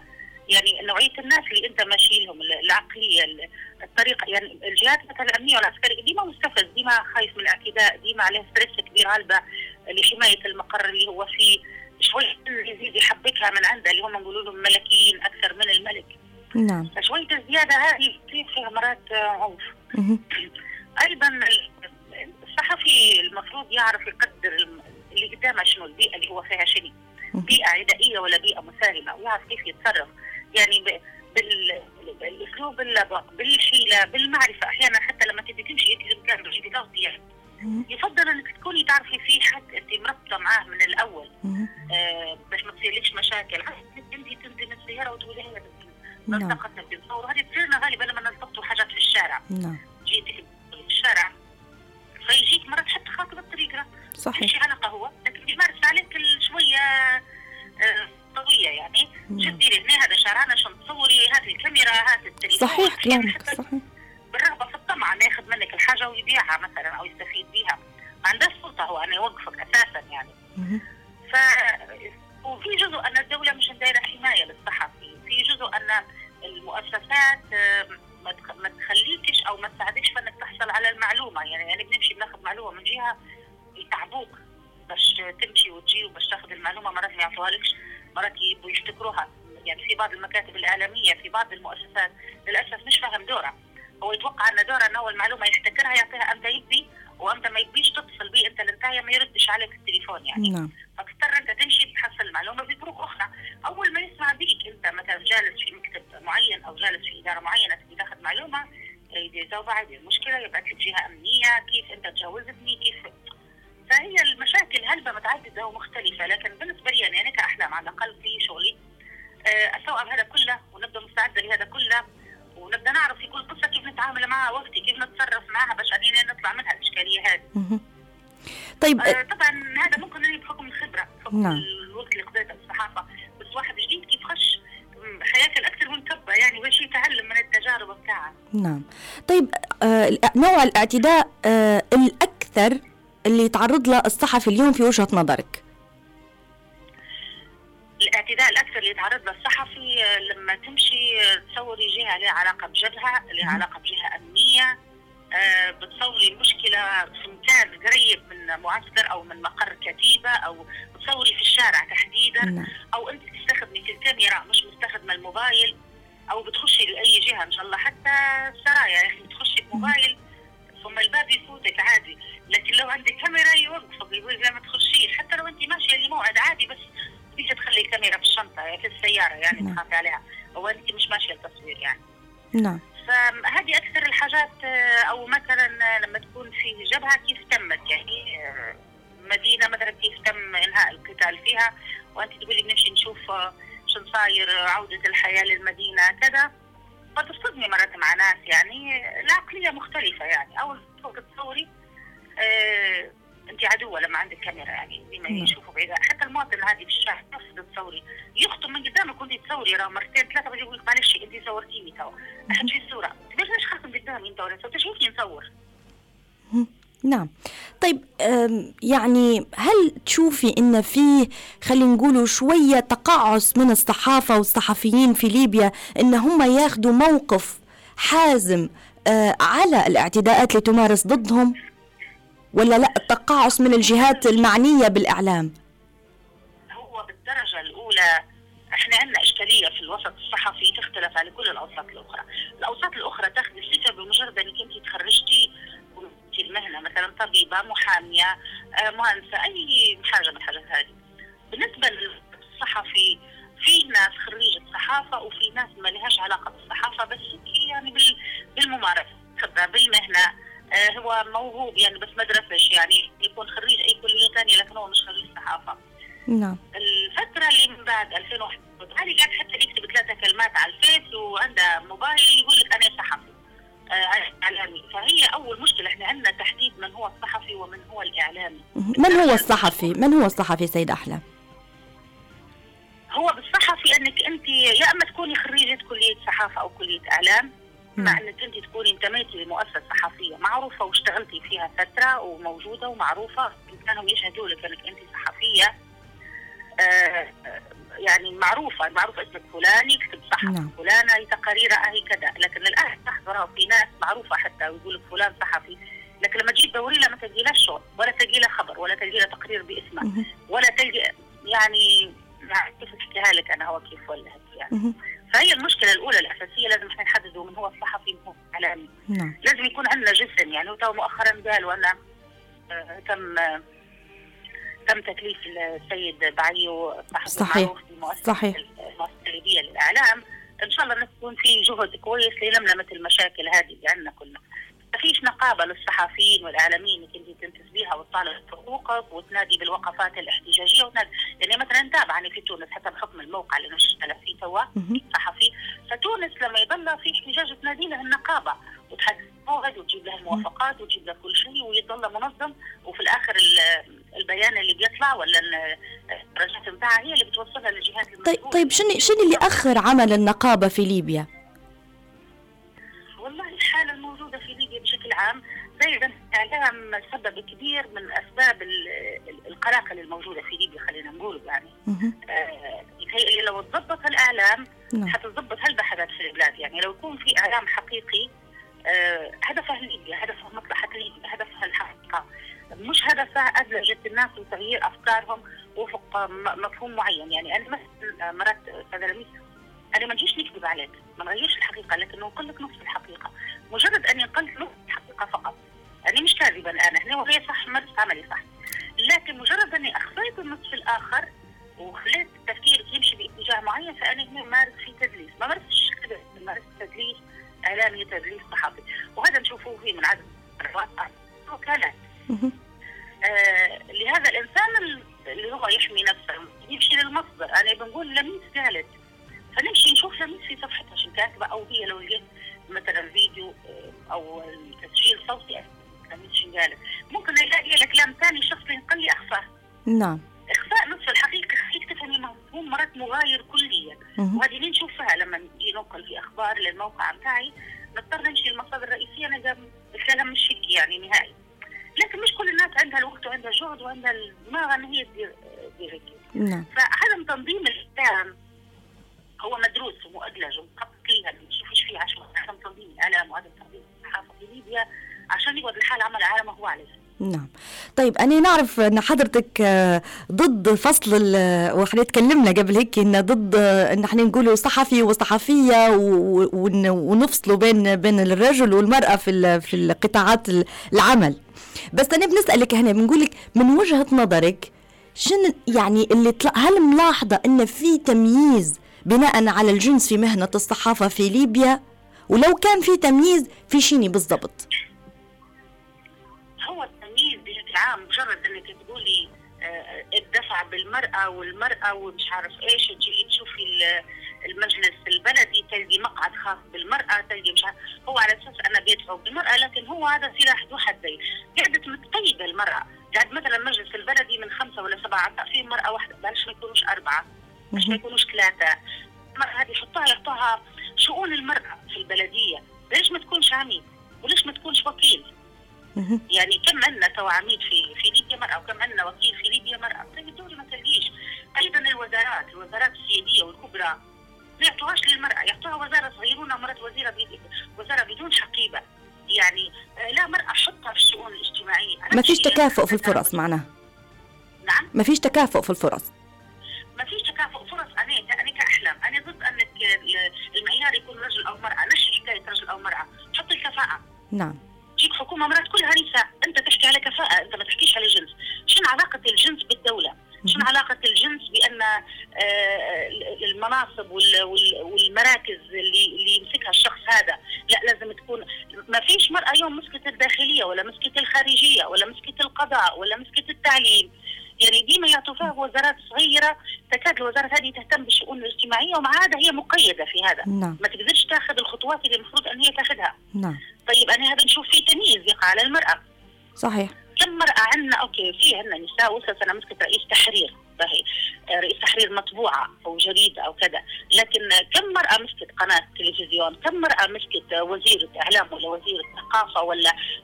يعني نوعية الناس اللي أنت ماشي لهم العقلية الطريقة. يعني الجهات مثلا الأمنية والعسكرية ديما مستفز ديما خايف من الاعتداء ديما عليه ستريس كبير هلبة لحماية المقر اللي هو فيه. شوي يزيد يحبكها من عنده اللي هم نقولوا لهم ملكيين أكثر من الملك. نعم. فشوية الزيادة هذه تصير فيها مرات عنف. أيضا الصحفي المفروض يعرف يقدر اللي قدامه شنو البيئة اللي هو فيها شنو. بيئة عدائية ولا بيئة مسالمة ويعرف كيف يتصرف. يعني بالأسلوب اللبق بالحيلة بالمعرفة أحيانا حتى لما تبي تمشي انت الامكان تجيبي يفضل إنك تكوني تعرفي في حد أنت مربطة معاه من الأول. مشاكل. انت تنزلي السيارة وتقولي هي نلتقطنا في الصور هذه تصيرنا غالبا لما نلتقطوا حاجات في الشارع. نعم. جيتي في الشارع فيجيك مرات حتى خاطب الطريقة صحيح. مش علاقة هو لكن بيمارس عليك شوية آه قوية يعني. شدي هنا هذا شارعنا عشان تصوري هات الكاميرا هات التليفون. صحيح. كلامك يبعث لك جهة أمنية كيف أنت تجاوزتني كيف؟ فهي المشاكل هلبة متعددة ومختلفة لكن بالنسبة لي يعني أنا كأحلام على الأقل في شغلي آه، أستوعب هذا كله ونبدأ مستعدة لهذا كله ونبدأ نعرف في كل قصة كيف نتعامل معها وقتي كيف نتصرف معها باش نطلع منها الإشكالية هذه. طيب آه طبعا هذا ممكن بحكم الخبرة بحكم نعم. الوقت اللي قضيته في الصحافة بس واحد جديد كيف خش؟ حياة الأكثر كبة يعني باش يتعلم من التجارب بتاعها نعم. طيب آه نوع الاعتداء آه الأكثر اللي يتعرض له الصحفي اليوم في وجهة نظرك؟ الاعتداء الأكثر اللي يتعرض له الصحفي آه، لما تمشي آه، تصوري جهة لها علاقة بجبهه لها علاقة بجهة أمنية أه بتصوري مشكلة في مكان قريب من معسكر أو من مقر كتيبة أو بتصوري في الشارع تحديدا نعم. أو أنت تستخدمي في الكاميرا مش مستخدمة الموبايل. أو بتخشي لأي جهة إن شاء الله. حتى سرايا يعني بتخشي بموبايل ثم الباب يفوتك عادي. لكن لو عندك كاميرا يوقفك يقول لا ما تخشيش. حتى لو أنت ماشية لموعد عادي بس تيجي تخلي الكاميرا في الشنطة؟ في السياره يعني نعم. تخافي عليها. أو أنت مش ماشية التصوير يعني. نعم. فهذه أكثر الحاجات آه، أو مثلا لما تكون في جبهة كيف تمت يعني آه، مدينة مثلا كيف تم إنهاء القتال فيها؟ وأنت تقولي بنمشي نشوف آه، شو صاير عودة الحياة للمدينة كذا فتصطدمي مرات مع ناس يعني العقلية مختلفة يعني. أول تصوري آه أنت عدوه لما عندك كاميرا يعني؟ ديما نعم. يشوفوا بعيد. حتى المواطن هذه في الشارع نفس تصوري يخطب من قدامك وانت تصوري راه مرتين ثلاثة بيجي يقول لك معلش أنت صورتيني تو أحد في الصورة. ليش ليش خاصم قدامي أنت ولا أنت؟ شوفني نصور. نعم. طيب يعني هل تشوفي إن في خلينا نقولوا شوية تقاعس من الصحافة والصحفيين في ليبيا إن هم ياخذوا موقف حازم آه، على الاعتداءات اللي تمارس ضدهم؟ ولا لا التقاعس من الجهات المعنية بالإعلام؟ هو بالدرجة الأولى إحنا عندنا إشكالية في الوسط الصحفي تختلف عن كل الأوساط الأخرى، الأوساط الأخرى تاخذ الثقه بمجرد إنك أنت تخرجتي المهنة مثلا طبيبة محامية آه، مهندسة أي حاجة من الحاجات هذه. بالنسبة للصحفي في ناس خريجة صحافة وفي ناس ما لهاش علاقة بالصحافة بس يعني بالممارسة بالمهنة آه هو موهوب يعني بس ما درسش يعني يكون خريج أي كلية ثانية لكن هو مش خريج صحافة. نعم. الفترة اللي من بعد 2001 هذه قاعد حتى يكتب ثلاثة كلمات على الفيس وعنده موبايل يقول لك أنا صحفي. إعلامي. فهي أول مشكلة إحنا عندنا تحديد من هو الصحفي ومن هو الإعلامي. من هو الصحفي؟ من هو الصحفي سيد احلام هو بالصحفي إنك أنت يا أما تكوني خريجة كلية صحافة أو كلية إعلام مع إنك أنت تكوني انتميتي لمؤسسة صحفية معروفة واشتغلتي فيها فترة وموجودة ومعروفة. كانوا يشهدوا لك إنك أنت صحفية. آه يعني معروفة معروف اسمك فلاني يكتب صح نعم. فلانة تقاريرها هي كذا لكن الان تحضرها في ناس معروفة حتى ويقول لك فلان صحفي. لكن لما تجي تدوري لها ما تلقي لها شغل ولا تلقي لها خبر ولا تلقي لها تقرير باسمها ولا تلقي يعني كيف أحكيها لك أنا هو كيف ولا يعني. فهي المشكلة الأولى الأساسية لازم إحنا نحددوا من هو الصحفي من هو الاعلامي نعم. لازم يكون عندنا جسم يعني وتو مؤخرا قالوا ان آه، تم تكليف السيد بعيو صحيح صحيح. المؤسسة للإعلام. إن شاء الله تكون في جهد كويس للملمه المشاكل هذه اللي عندنا كلنا. ما فيش نقابة للصحفيين والإعلاميين اللي انت تنتسبيها وتطالب بحقوقك وتنادي بالوقفات الاحتجاجية وتنادي. يعني مثلا نتابع في تونس حتى بحكم الموقع اللي نشتغل فيه توا صحفي. فتونس لما يضل في احتجاج تنادي له النقابة. وتحدث موعد وتجيب له الموافقات وتجيب له كل شيء ويضل منظم. وفي الآخر البيان اللي بيطلع ولا الدرجات بتاعها هي اللي بتوصلها للجهات المسؤوله طيب طيب شنو شنو اللي أخر عمل النقابة في ليبيا؟ والله الحالة الموجودة في ليبيا بشكل عام زائدا الإعلام سبب كبير من أسباب القلاقل الموجودة في ليبيا خلينا نقول يعني. آه يتهيألي لو تضبط الإعلام نعم. حتضبط هالبحثات في البلاد. يعني لو يكون في إعلام حقيقي آه هدفه ليبيا هدفه مصلحة ليبيا هدفها الحقيقة. مش هدفه ادلجه الناس وتغيير أفكارهم وفق مفهوم معين. يعني أنا مثلا مرات أستاذ أنا ما نجيش نكذب عليك ما نغيرش الحقيقة لكن نقول لك نص الحقيقة. مجرد أني قلت نص الحقيقة فقط. أنا مش كاذبة الآن إحنا وهي صح مارست عملي صح. لكن مجرد أني أخفيت النصف الآخر وخليت التفكير يمشي باتجاه معين فأنا هنا مارس في تدليس. ما مارستش كذا مارست تدليس اعلامي تدليس صحفي وهذا نشوفه فيه من عدد وكالات آه لهذا الإنسان اللي هو يحمي نفسه يمشي للمصدر. أنا بنقول لميس قالت. فنمشي نشوف لميس في صفحتها عشان كاتبة أو هي لو لقيت مثلا فيديو آه، أو تسجيل صوتي لميس شو قالت. ممكن يلاقي لك كلام ثاني شخص ينقل لي اخفاه نعم. أخفاء نصف الحقيقة خليك تفهمي مفهوم مرات مغاير كليا. وهذه نشوفها لما نجي ننقل في أخبار للموقع بتاعي نضطر نمشي المصادر الرئيسية نلقى الكلام مش هيك يعني نهائي. لكن مش كل الناس عندها الوقت وعندها الجهد وعندها الدماغ ان هي تدير تدير هيك. نعم. فعدم تنظيم الإعلام. هو مدروس ومؤدلج ومخطط ليها إيش فيه عشان عدم تنظيم الإعلام وعدم تنظيم الصحافة في ليبيا. عشان يقعد الحال عمل العالم هو عليه. نعم. طيب أنا نعرف أن حضرتك آه، ضد فصل وإحنا تكلمنا قبل هيك أن ضد أن إحنا نقولوا صحفي وصحفية ونفصلوا بين بين الرجل والمرأة في في القطاعات العمل. بس أنا بنسألك هنا بنقول لك من وجهة نظرك شن يعني اللي هل ملاحظة أن في تمييز بناء على الجنس في مهنة الصحافة في ليبيا؟ ولو كان في تمييز في شيني بالضبط؟ العام مجرد إنك تقولي آه، الدفع بالمرأة والمرأة ومش عارف إيش تجي تشوفي المجلس البلدي تلقي مقعد خاص بالمرأة تلقي مش عارف هو على أساس أنا بيدفعوا بالمرأة لكن هو هذا سلاح ذو حدين قعدت متقيدة المرأة. قاعد مثلا المجلس البلدي من خمسة ولا سبعة في مرأة واحدة بلاش ما يكونوش أربعة باش ما يكونوش ثلاثة. المرأة هذه يحطوها يحطوها شؤون المرأة في البلدية. ليش ما تكونش عميد؟ وليش ما تكونش وكيل؟ يعني كم عندنا تو عميد في في ليبيا مرأة وكم عندنا وكيل في ليبيا مرأة. طيب الدولة ما تلقيش أيضا الوزارات الوزارات السيادية والكبرى ما يعطوهاش للمرأة. يعطوها وزارة صغيرونة مرت وزيرة وزارة بدون حقيبة. يعني آه، لا مرأة حطها في الشؤون الاجتماعية. ما فيش تكافؤ في الفرص معناها نعم؟ ما فيش تكافؤ في الفرص.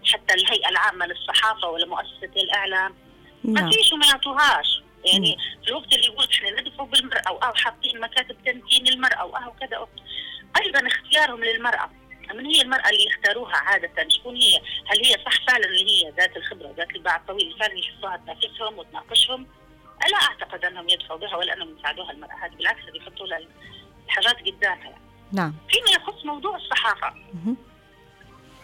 حتى الهيئة العامة للصحافة ولا مؤسسة الإعلام. ما نعم. فيش وما يعطوهاش. يعني في الوقت اللي يقول إحنا ندفعوا بالمرأة أو, أو حاطين مكاتب تمكين المرأة أو أو كذا أيضا اختيارهم للمرأة. من هي المرأة اللي يختاروها عادة؟ شكون هي؟ هل هي صح فعلا اللي هي ذات الخبرة ذات الباع الطويل فعلا يشوفوها تنافسهم وتناقشهم؟ لا أعتقد أنهم يدفعوا بها ولا أنهم يساعدوها المرأة. هذه بالعكس يحطوا لها الحاجات قدامها. يعني. نعم. فيما يخص موضوع الصحافة.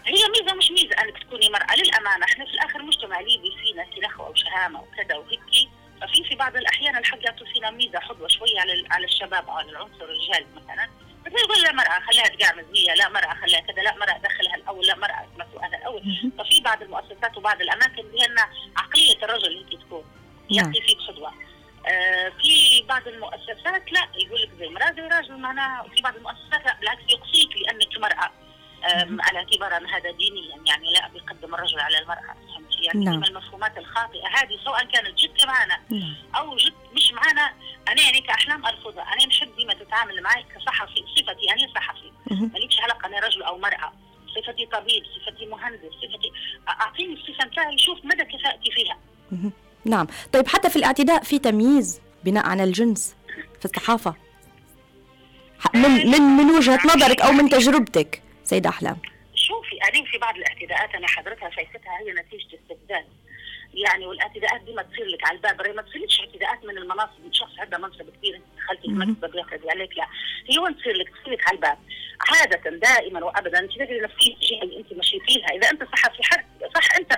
هي ميزة مش ميزة أنك تكوني مرأة للأمانة. إحنا في الآخر مجتمع ليبي فينا كنخوة وشهامة وكذا وهيك. ففي في بعض الأحيان الحق يعطوا فينا ميزة حظوة شوية على على الشباب أو على العنصر الرجالي مثلا. بس يقول لا مرأة خليها تقعمز هي لا مرأة خليها كذا لا مرأة دخلها الأول لا مرأة مسؤولها الأول. ففي بعض المؤسسات وبعض الأماكن بأن عقلية الرجل هيك تكون. نعم. يعطي فيك حظوة آه في بعض المؤسسات لا يقول لك زي مرأة زي راجل معناها. وفي بعض المؤسسات لا بالعكس يقصيك لأنك مرأة. على اعتبار أن هذا دينيا يعني لا بيقدم الرجل على المرأة فهمتي؟ يعني نعم. من المفهومات الخاطئة؟ هذه سواء كانت جد معنا نعم. أو جد مش معنا أنا يعني كأحلام أرفضها. أنا نحب ديما تتعامل معي كصحفي صفتي أنا صحفي. مهم. مالكش علاقة أنا رجل أو مرأة. صفتي طبيب صفتي مهندس صفتي أعطيني الصفة نتاعي شوف مدى كفاءتي فيها. نعم. طيب حتى في الاعتداء في تمييز بناء على الجنس في الصحافة. ح- من من من وجهة نظرك أو من تجربتك؟ سيدة أحلام. شوفي أنا في بعض الاعتداءات أنا حضرتها شايفتها هي نتيجة استبدال. يعني والاعتداءات دي ما تصير لك على الباب ما تصيرلكش اعتداءات من المناصب. من شخص عنده منصب كبير أنت دخلتي المكتب يقعد عليك لا. هي وين تصير لك تصير لك على الباب. عادة دائما وابدا أنت تدري نفسية الجهة اللي أنت مشيتي لها إذا أنت صحفي حد صح أنت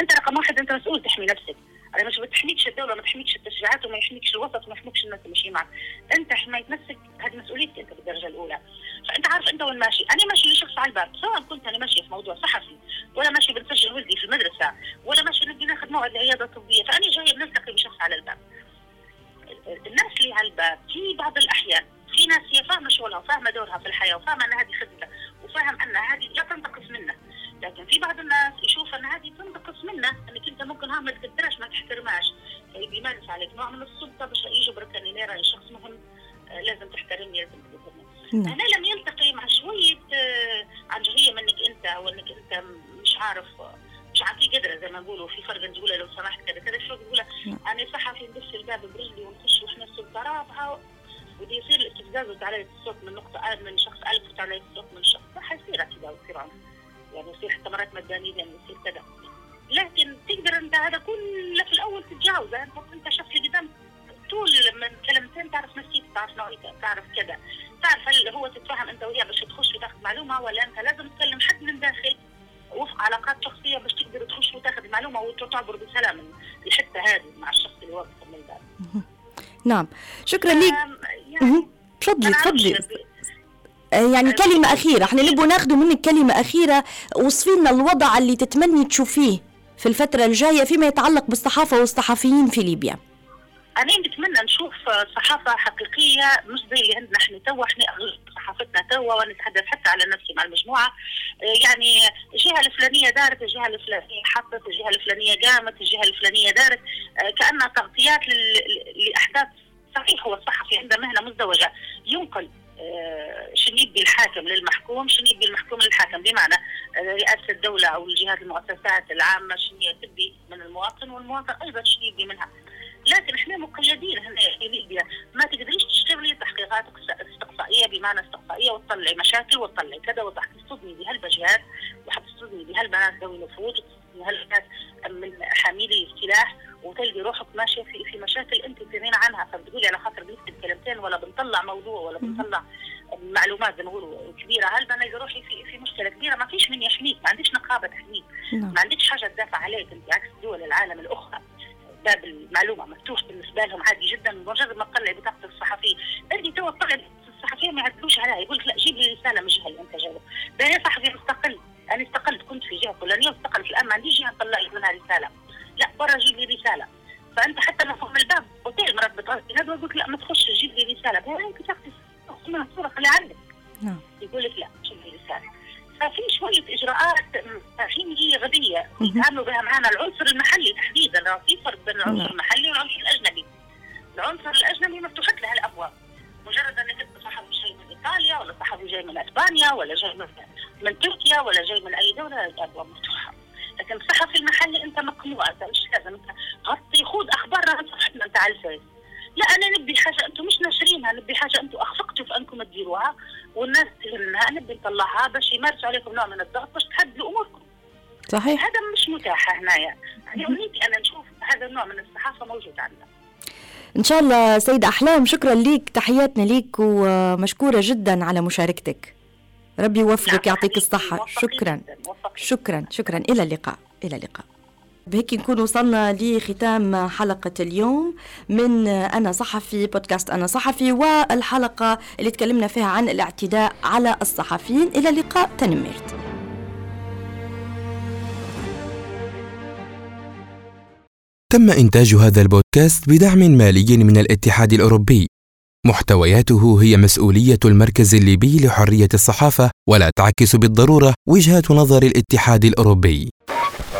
أنت رقم واحد أنت مسؤول تحمي نفسك. أنا مش بتحميكش الدولة ما تحميكش التشريعات وما يحميكش الوسط وما يحميكش الناس اللي ماشيين معك أنت حماية نفسك هذه مسؤوليتك أنت بالدرجة الأولى. فأنت عارف أنت وين ماشي. أنا ماشي لشخص على الباب. سواء كنت أنا ماشية في موضوع صحفي ولا ماشي بنسجل ولدي في المدرسة ولا ماشي نبي ناخذ موعد لعياده طبيه فأنا جاية بنلتقي بشخص على الباب. الناس اللي على الباب في بعض الأحيان في ناس هي فاهمة شغلها وفاهمة دورها في الحياة وفاهمة إن هذه خدمه وفاهم إن هذه لا تنتقص منه لكن في بعض الناس يشوف إن هذه تنتقص منه إنك أنت ممكن ها ما تقدرش ما تحترمهاش. بيمارس عليك. نوع من السلطة باش يجبرك ان أنا راجل شخص مهم آه، لازم تحترمني لازم تقدرني أنا لم يلتقي مع شوية آه، عنجهية منك أنت وانك أنت مش عارف مش عارف في قدرة زي ما نقولوا في فرق نقولها لو سمحت كذا كذا شو تقولها نعم. أنا صحفي ندش الباب برجلي ونخش وإحنا السلطة رابعه ودي يصير الاستفزاز وتعليق الصوت من نقطة آ من شخص ألف وتعليق الصوت من شخص ما حيصير اعتداء ويصير عنف. يعني يصير حتى مرات مجانية يعني يصير كذا. لكن تقدر أنت هذا كله في الأول تتجاوزه. انت أنت شخص اللي قدام طول من كلمتين تعرف نفسيته تعرف نوعيته تعرف كذا. تعرف هل هو تتفاهم أنت وياه باش تخش وتاخذ معلومة ولا أنت لازم تكلم حد من داخل وفق علاقات شخصية باش تقدر تخش وتاخذ المعلومه وتعبر بسلام الحته هذه مع الشخص اللي واقف من الباب نعم. شكرا لك يعني. تفضلي تفضلي. يعني كلمة أخيرة. إحنا نبغى ناخذ منك كلمة أخيرة وصفي لنا الوضع اللي تتمني تشوفيه في الفترة الجاية فيما يتعلق بالصحافة والصحفيين في ليبيا. أنا نتمنى نشوف صحافة حقيقية مش زي اللي عندنا إحنا توا. إحنا صحافتنا توا ونتحدث حتى على نفسي مع المجموعة. آه، يعني الجهة الفلانية دارت الجهة الفلانية حطت الجهة الفلانية قامت الجهة الفلانية دارت. كأنها تغطيات لل- ل- لأحداث صحيح هو الصحفي عنده مهنة مزدوجة. ينقل شنو يبي الحاكم للمحكوم شنو يبي المحكوم للحاكم؟ بمعنى آه، رئاسة الدولة أو الجهات المؤسسات العامة شنو تبي من المواطن والمواطن أيضا شنو يبي منها؟ لكن إحنا مقيدين هنا في ليبيا ما تقدريش تشتغلي تحقيقات استقصائية بمعنى استقصائية وتطلعي مشاكل وتطلعي كذا وتصطدمي بهالبجهات وحتصطدمي بهالبنات ذوي نفوذ بهالبنات من حاملي السلاح وتلقي روحك ماشية في في مشاكل أنت تحميك نعم. ما صحيح؟ هذا مش متاح هنايا. يعني أنا نشوف هذا النوع من الصحافة موجود عندنا. إن شاء الله سيدة أحلام شكرا ليك تحياتنا ليك ومشكورة جدا على مشاركتك. ربي يوفقك نعم يعطيك الصحة. شكرا. شكرا شكرا. إلى اللقاء إلى اللقاء. بهيك نكون وصلنا لختام حلقة اليوم من أنا صحفي بودكاست أنا صحفي والحلقة اللي تكلمنا فيها عن الاعتداء على الصحفيين. إلى اللقاء تنميرت. تم إنتاج هذا البودكاست بدعم مالي من الاتحاد الأوروبي. محتوياته هي مسؤولية المركز الليبي لحرية الصحافة ولا تعكس بالضرورة وجهة نظر الاتحاد الأوروبي.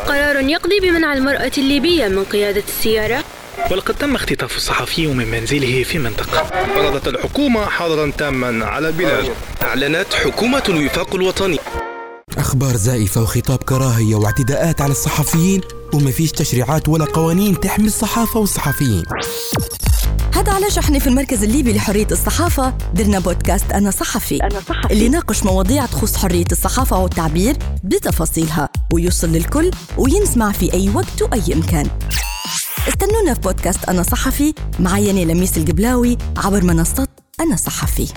قرار يقضي بمنع المرأة الليبية من قيادة السيارة. ولقد تم اختطاف الصحفي من منزله في منطقة. فرضت الحكومة حظرا تاما على البلاد. أعلنت حكومة الوفاق الوطني. أخبار زائفة وخطاب كراهية واعتداءات على الصحفيين وما فيش تشريعات ولا قوانين تحمي الصحافة والصحفيين. هذا علاش إحنا في المركز الليبي لحرية الصحافة درنا بودكاست أنا صحفي, أنا صحفي. اللي ناقش مواضيع تخص حرية الصحافة والتعبير بتفاصيلها ويوصل للكل وينسمع في أي وقت وأي مكان استنونا في بودكاست أنا صحفي معي لميس القبلاوي عبر منصة أنا صحفي.